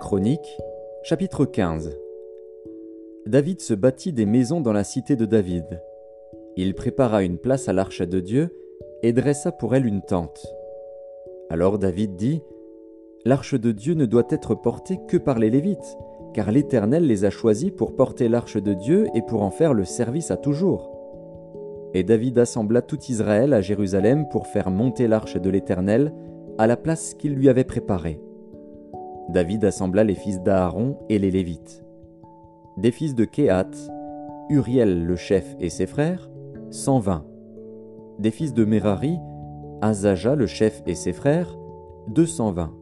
1 Chronique, chapitre 15 David se bâtit des maisons dans la cité de David. Il prépara une place à l'arche de Dieu et dressa pour elle une tente. Alors David dit L'arche de Dieu ne doit être portée que par les Lévites, car l'Éternel les a choisis pour porter l'arche de Dieu et pour en faire le service à toujours. Et David assembla tout Israël à Jérusalem pour faire monter l'arche de l'Éternel à la place qu'il lui avait préparée. David assembla les fils d'Aaron et les Lévites. Des fils de Kéhat, Uriel le chef et ses frères, 120. Des fils de Merari, Azaja le chef et ses frères, 220.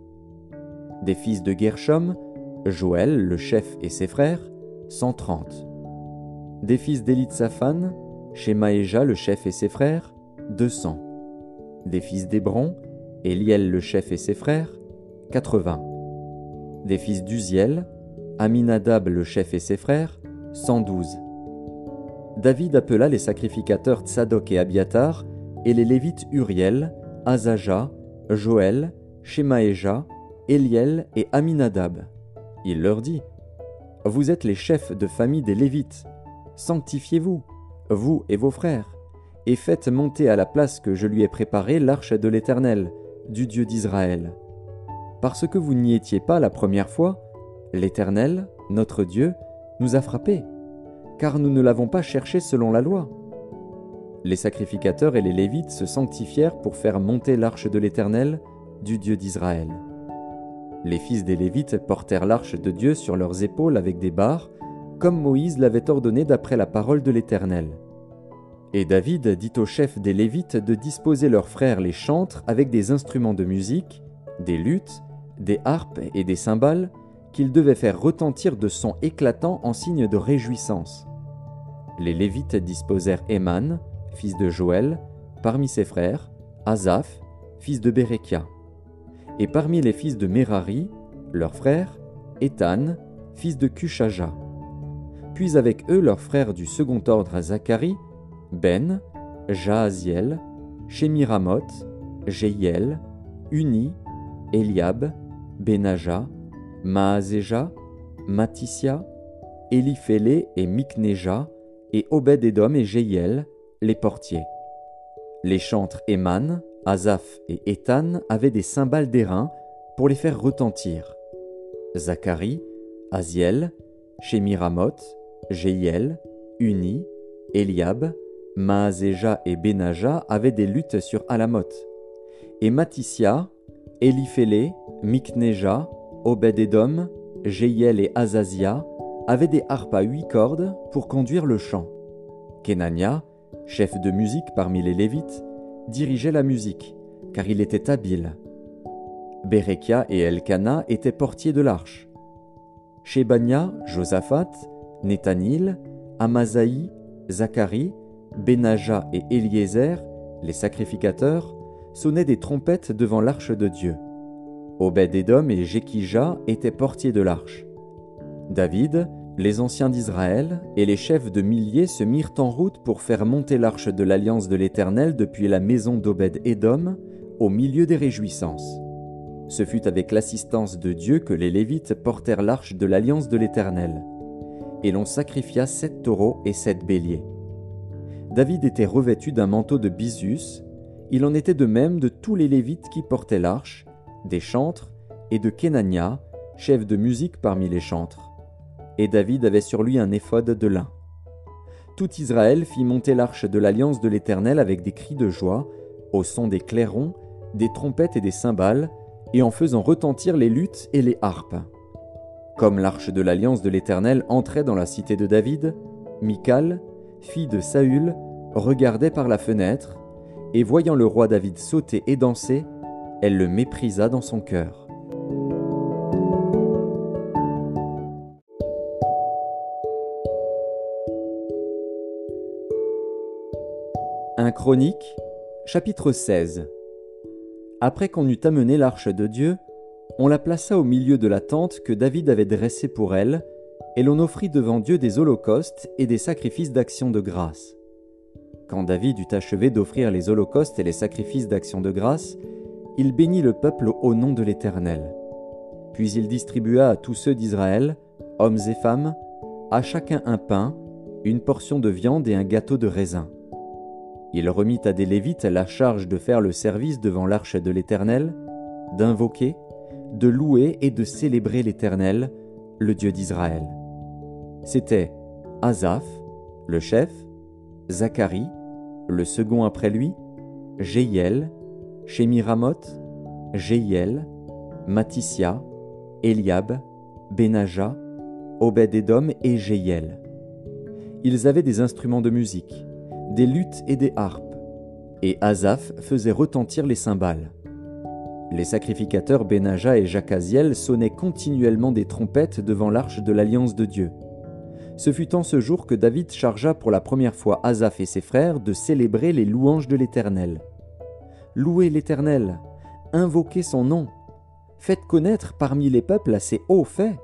Des fils de Gershom, Joël le chef et ses frères, 130. Des fils d'Elitsaphan, Shemaéja le chef et ses frères, 200. Des fils d'Hébron, Eliel le chef et ses frères, 80. Des fils d'Uziel, Aminadab le chef et ses frères, 112. David appela les sacrificateurs Tsadok et Abiatar, et les Lévites Uriel, Azaja, Joël, Shemaéja, Eliel et Aminadab. Il leur dit Vous êtes les chefs de famille des Lévites. Sanctifiez-vous, vous et vos frères, et faites monter à la place que je lui ai préparée l'arche de l'Éternel, du Dieu d'Israël. Parce que vous n'y étiez pas la première fois, l'Éternel, notre Dieu, nous a frappés, car nous ne l'avons pas cherché selon la loi. Les sacrificateurs et les Lévites se sanctifièrent pour faire monter l'arche de l'Éternel, du Dieu d'Israël. Les fils des Lévites portèrent l'arche de Dieu sur leurs épaules avec des barres, comme Moïse l'avait ordonné d'après la parole de l'Éternel. Et David dit aux chefs des Lévites de disposer leurs frères les chantres avec des instruments de musique, des luttes, des harpes et des cymbales, qu'ils devaient faire retentir de sons éclatants en signe de réjouissance. Les Lévites disposèrent Éman, fils de Joël, parmi ses frères, Asaph, fils de Bérekia. Et parmi les fils de Merari, leurs frères, Étan, fils de Kushaja. Puis avec eux leurs frères du second ordre Zacharie, ben, Jaaziel, Shemiramoth, Jeiel, Uni, Eliab, Benaja, Maazéja, Matissia, Eliphélé et Mikneja, et Obed-Edom et Jeiel, les portiers. Les chantres Eman, Asaph et Ethan avaient des cymbales d'airain pour les faire retentir. Zacharie, Aziel, Shemiramoth, Jeiel, Uni, Eliab, Maazéja et Benaja avaient des luttes sur Alamoth. Et Matissia, Eliphélé, Mikneja, Obed-Edom, et Azazia avaient des harpes à huit cordes pour conduire le chant. Kenania, chef de musique parmi les Lévites, dirigeait la musique, car il était habile. Berekia et Elkana étaient portiers de l'arche. Shebania, Josaphat, Nethanil, Amazaï, Zacharie, Benaja et Eliezer, les sacrificateurs, sonnaient des trompettes devant l'arche de Dieu. Obed-Edom et Jekija étaient portiers de l'arche. David, les anciens d'Israël et les chefs de milliers se mirent en route pour faire monter l'arche de l'alliance de l'Éternel depuis la maison d'Obed-Edom au milieu des réjouissances. Ce fut avec l'assistance de Dieu que les Lévites portèrent l'arche de l'alliance de l'Éternel. Et l'on sacrifia sept taureaux et sept béliers. David était revêtu d'un manteau de bisus, il en était de même de tous les Lévites qui portaient l'arche, des chantres et de Kenania, chef de musique parmi les chantres. Et David avait sur lui un éphod de lin. Tout Israël fit monter l'arche de l'alliance de l'Éternel avec des cris de joie, au son des clairons, des trompettes et des cymbales, et en faisant retentir les luttes et les harpes. Comme l'arche de l'alliance de l'Éternel entrait dans la cité de David, Michal, fille de Saül, regardait par la fenêtre, et voyant le roi David sauter et danser, elle le méprisa dans son cœur. Un Chronique, chapitre 16 Après qu'on eut amené l'arche de Dieu, on la plaça au milieu de la tente que David avait dressée pour elle, et l'on offrit devant Dieu des holocaustes et des sacrifices d'action de grâce. Quand David eut achevé d'offrir les holocaustes et les sacrifices d'action de grâce, il bénit le peuple au nom de l'Éternel. Puis il distribua à tous ceux d'Israël, hommes et femmes, à chacun un pain, une portion de viande et un gâteau de raisin. Il remit à des Lévites la charge de faire le service devant l'arche de l'Éternel, d'invoquer, de louer et de célébrer l'Éternel, le Dieu d'Israël. C'étaient Asaph, le chef, Zacharie, le second après lui, Jéiel, Shemiramoth, Jéiel, Matissia, Eliab, Benaja, Obed-Edom et Jéiel. Ils avaient des instruments de musique, des luttes et des harpes, et Asaph faisait retentir les cymbales. Les sacrificateurs Benaja et Jacaziel sonnaient continuellement des trompettes devant l'arche de l'alliance de Dieu. Ce fut en ce jour que David chargea pour la première fois Asaph et ses frères de célébrer les louanges de l'Éternel. Louez l'Éternel, invoquez son nom, faites connaître parmi les peuples ses hauts faits.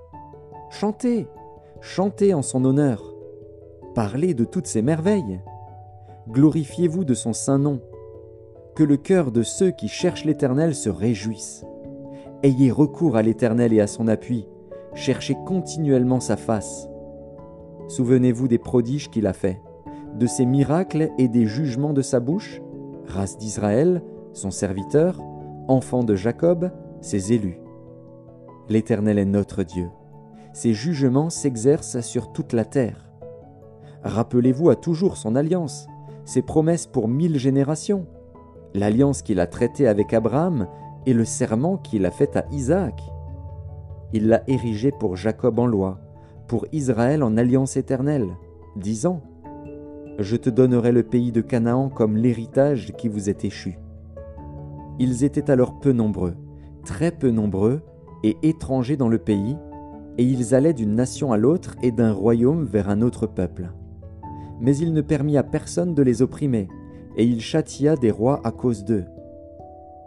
Chantez, chantez en son honneur, parlez de toutes ses merveilles. Glorifiez-vous de son saint nom que le cœur de ceux qui cherchent l'Éternel se réjouisse. Ayez recours à l'Éternel et à son appui, cherchez continuellement sa face. Souvenez-vous des prodiges qu'il a faits, de ses miracles et des jugements de sa bouche, race d'Israël, son serviteur, enfant de Jacob, ses élus. L'Éternel est notre Dieu. Ses jugements s'exercent sur toute la terre. Rappelez-vous à toujours son alliance, ses promesses pour mille générations, l'alliance qu'il a traitée avec Abraham et le serment qu'il a fait à Isaac. Il l'a érigé pour Jacob en loi, pour Israël en alliance éternelle, disant Je te donnerai le pays de Canaan comme l'héritage qui vous est échu. Ils étaient alors peu nombreux, très peu nombreux et étrangers dans le pays, et ils allaient d'une nation à l'autre et d'un royaume vers un autre peuple. Mais il ne permit à personne de les opprimer, et il châtia des rois à cause d'eux.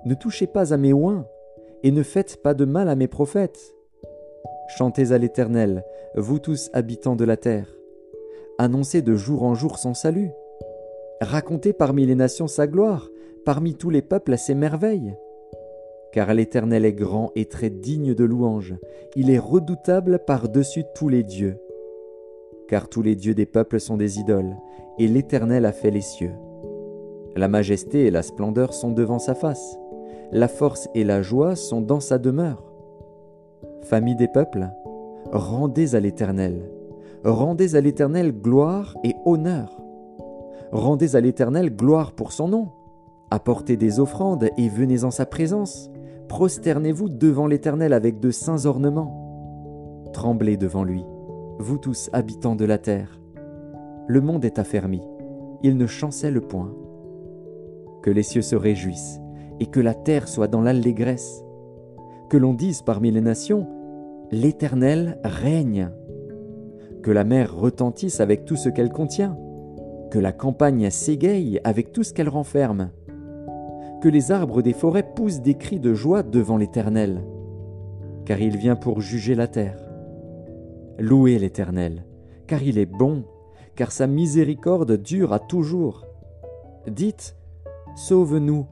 Ne touchez pas à mes oins, et ne faites pas de mal à mes prophètes. Chantez à l'Éternel, vous tous habitants de la terre. Annoncez de jour en jour son salut. Racontez parmi les nations sa gloire, parmi tous les peuples ses merveilles. Car l'Éternel est grand et très digne de louange, il est redoutable par-dessus tous les dieux. Car tous les dieux des peuples sont des idoles, et l'Éternel a fait les cieux. La majesté et la splendeur sont devant sa face. La force et la joie sont dans sa demeure. Famille des peuples, rendez à l'Éternel. Rendez à l'Éternel gloire et honneur. Rendez à l'Éternel gloire pour son nom. Apportez des offrandes et venez en sa présence. Prosternez-vous devant l'Éternel avec de saints ornements. Tremblez devant lui, vous tous habitants de la terre. Le monde est affermi, il ne chancelle point que les cieux se réjouissent, et que la terre soit dans l'allégresse. Que l'on dise parmi les nations, L'Éternel règne. Que la mer retentisse avec tout ce qu'elle contient. Que la campagne s'égaye avec tout ce qu'elle renferme. Que les arbres des forêts poussent des cris de joie devant l'Éternel. Car il vient pour juger la terre. Louez l'Éternel, car il est bon, car sa miséricorde dure à toujours. Dites, Sauve-nous,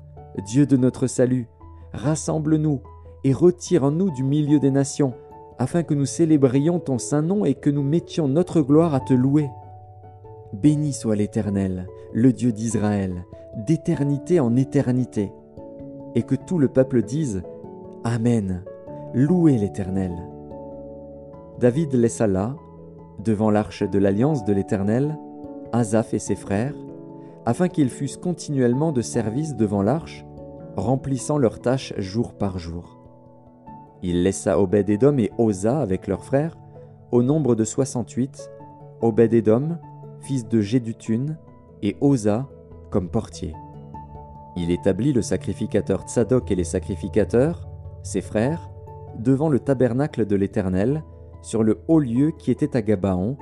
Dieu de notre salut, rassemble-nous et retire-nous du milieu des nations, afin que nous célébrions ton saint nom et que nous mettions notre gloire à te louer. Béni soit l'Éternel, le Dieu d'Israël, d'éternité en éternité. Et que tout le peuple dise Amen, louez l'Éternel. David laissa là, devant l'arche de l'alliance de l'Éternel, Asaph et ses frères, afin qu'ils fussent continuellement de service devant l'arche, remplissant leurs tâches jour par jour. Il laissa Obed-Édom et Osa avec leurs frères, au nombre de soixante-huit, Obed-Édom, fils de Jéduthun, et Osa portier. Il établit le sacrificateur Tsadok et les sacrificateurs, ses frères, devant le tabernacle de l'Éternel, sur le haut lieu qui était à Gabaon,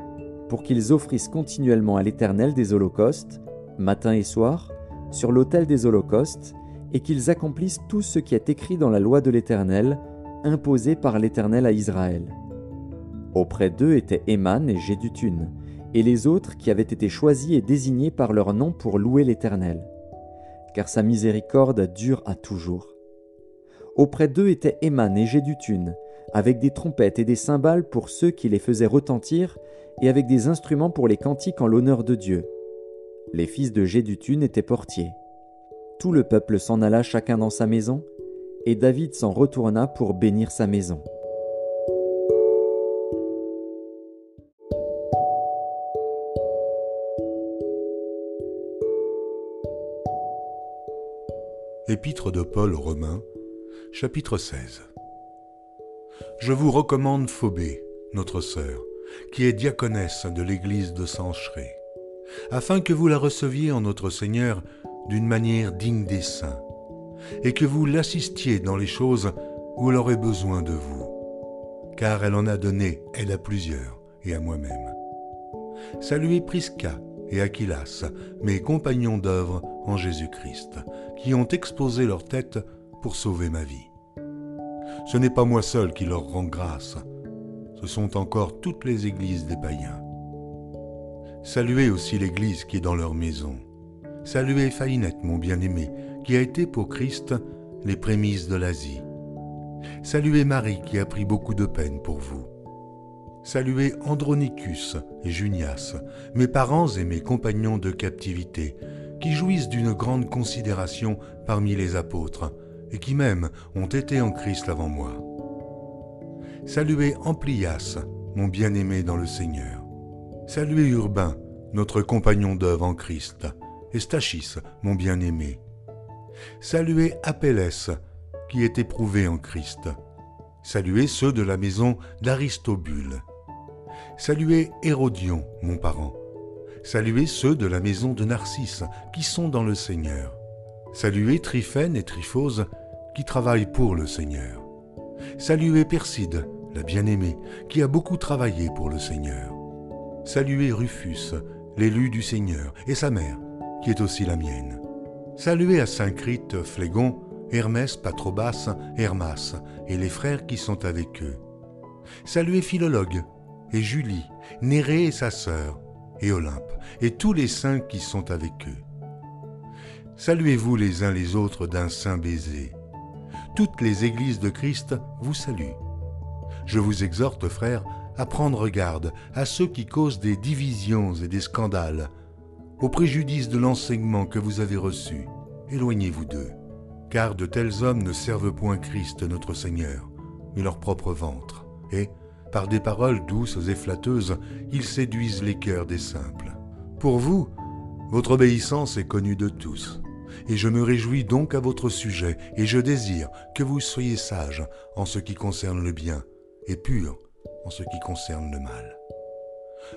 pour qu'ils offrissent continuellement à l'Éternel des holocaustes, matin et soir, sur l'autel des holocaustes, et qu'ils accomplissent tout ce qui est écrit dans la loi de l'Éternel, imposée par l'Éternel à Israël. Auprès d'eux étaient Éman et Jéduthun, et les autres qui avaient été choisis et désignés par leur nom pour louer l'Éternel, car sa miséricorde dure à toujours. Auprès d'eux étaient Éman et Jéduthun, avec des trompettes et des cymbales pour ceux qui les faisaient retentir, et avec des instruments pour les cantiques en l'honneur de Dieu. Les fils de Gédutune étaient portiers. Tout le peuple s'en alla chacun dans sa maison, et David s'en retourna pour bénir sa maison. Épître de Paul aux Romains, chapitre 16. Je vous recommande Phobé, notre sœur, qui est diaconesse de l'église de Sancheré, afin que vous la receviez en notre Seigneur d'une manière digne des saints, et que vous l'assistiez dans les choses où elle aurait besoin de vous, car elle en a donné, elle à plusieurs, et à moi-même. Saluez Prisca et Aquilas, mes compagnons d'œuvre en Jésus-Christ, qui ont exposé leur tête pour sauver ma vie. Ce n'est pas moi seul qui leur rend grâce, ce sont encore toutes les églises des païens. Saluez aussi l'église qui est dans leur maison. Saluez Faïnette, mon bien-aimé, qui a été pour Christ les prémices de l'Asie. Saluez Marie, qui a pris beaucoup de peine pour vous. Saluez Andronicus et Junias, mes parents et mes compagnons de captivité, qui jouissent d'une grande considération parmi les apôtres, et qui même ont été en Christ avant moi. Saluez Amplias, mon bien-aimé dans le Seigneur. Saluez Urbain, notre compagnon d'œuvre en Christ, et Stachis, mon bien-aimé. Saluez Apelles, qui est éprouvé en Christ. Saluez ceux de la maison d'Aristobule. Saluez Hérodion, mon parent. Saluez ceux de la maison de Narcisse, qui sont dans le Seigneur. Saluez Tryphène et Tryphose, qui travaillent pour le Seigneur. Saluez Perside, la bien-aimée, qui a beaucoup travaillé pour le Seigneur. Saluez Rufus, l'élu du Seigneur, et sa mère, qui est aussi la mienne. Saluez à Saint-Crite, Phlégon, Hermès, Patrobas, Hermas, et les frères qui sont avec eux. Saluez Philologue, et Julie, Nérée et sa sœur, et Olympe, et tous les saints qui sont avec eux. Saluez-vous les uns les autres d'un saint baiser. Toutes les églises de Christ vous saluent. Je vous exhorte, frères, à prendre garde à ceux qui causent des divisions et des scandales, au préjudice de l'enseignement que vous avez reçu. Éloignez-vous d'eux, car de tels hommes ne servent point Christ notre Seigneur, mais leur propre ventre, par des paroles douces et flatteuses, ils séduisent les cœurs des simples. Pour vous, votre obéissance est connue de tous, et je me réjouis donc à votre sujet, et je désire que vous soyez sages en ce qui concerne le bien, et purs en ce qui concerne le mal.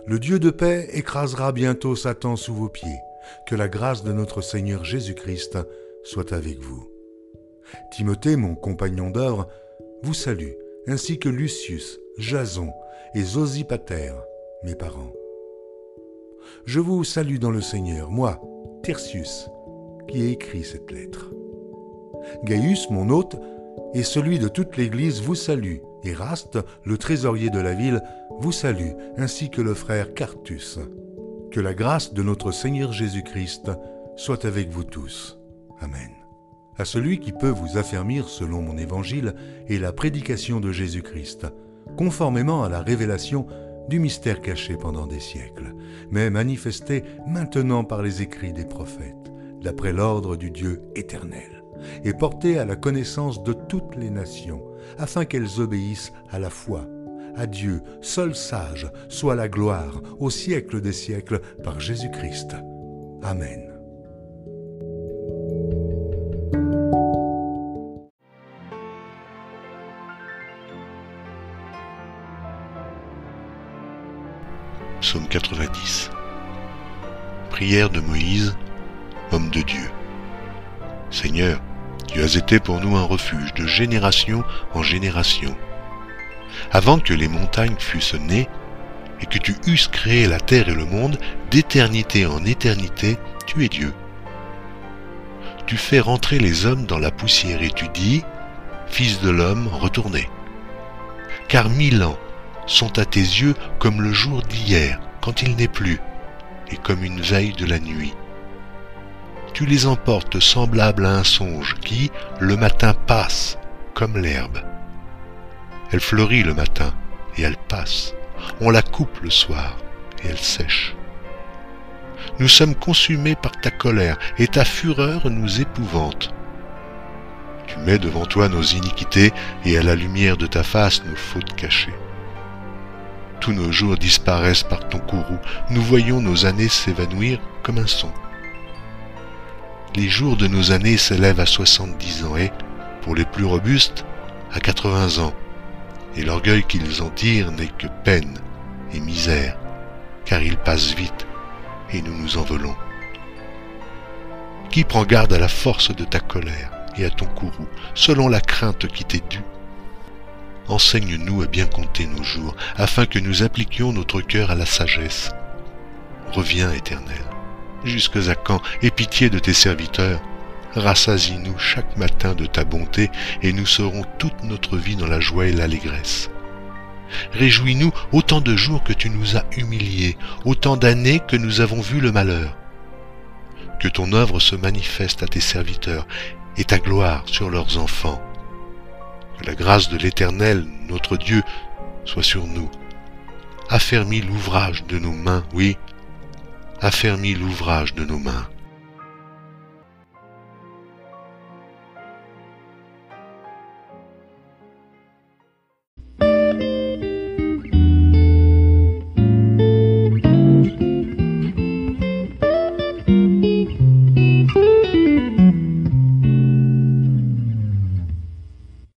Le Dieu de paix écrasera bientôt Satan sous vos pieds. Que la grâce de notre Seigneur Jésus-Christ soit avec vous. Timothée, mon compagnon d'œuvre, vous salue, ainsi que Lucius, Jason et Zosipater, mes parents. Je vous salue dans le Seigneur, moi, Tertius, qui ai écrit cette lettre. Gaius, mon hôte, et celui de toute l'Église vous salue. Eraste, le trésorier de la ville, vous salue, ainsi que le frère Cartus. Que la grâce de notre Seigneur Jésus-Christ soit avec vous tous. Amen. À celui qui peut vous affermir selon mon évangile et la prédication de Jésus-Christ, conformément à la révélation du mystère caché pendant des siècles, mais manifesté maintenant par les écrits des prophètes, d'après l'ordre du Dieu éternel, et porté à la connaissance de toutes les nations, afin qu'elles obéissent à la foi. À Dieu, seul sage, soit la gloire au siècle des siècles par Jésus-Christ. Amen. 90. Prière de Moïse, homme de Dieu. Seigneur, tu as été pour nous un refuge de génération en génération. Avant que les montagnes fussent nées, et que tu eusses créé la terre et le monde, d'éternité en éternité, tu es Dieu. Tu fais rentrer les hommes dans la poussière et tu dis, Fils de l'homme, retournez. Car mille ans sont à tes yeux comme le jour d'hier, quand il n'est plus, et comme une veille de la nuit. Tu les emportes semblables à un songe qui, le matin, passe comme l'herbe. Elle fleurit le matin et elle passe. On la coupe le soir et elle sèche. Nous sommes consumés par ta colère et ta fureur nous épouvante. Tu mets devant toi nos iniquités et à la lumière de ta face nos fautes cachées. Tous nos jours disparaissent par ton courroux, nous voyons nos années s'évanouir comme un son. Les jours de nos années s'élèvent à 70 ans et, pour les plus robustes, à 80 ans, et l'orgueil qu'ils en tirent n'est que peine et misère, car ils passent vite et nous nous envolons. Qui prend garde à la force de ta colère et à ton courroux, selon la crainte qui t'est due? Enseigne-nous à bien compter nos jours, afin que nous appliquions notre cœur à la sagesse. Reviens, Éternel. Jusque à quand Aie pitié de tes serviteurs. Rassasie-nous chaque matin de ta bonté, et nous serons toute notre vie dans la joie et l'allégresse. Réjouis-nous autant de jours que tu nous as humiliés, autant d'années que nous avons vu le malheur. Que ton œuvre se manifeste à tes serviteurs, et ta gloire sur leurs enfants. Que la grâce de l'Éternel, notre Dieu, soit sur nous. Affermis l'ouvrage de nos mains, oui, affermis l'ouvrage de nos mains.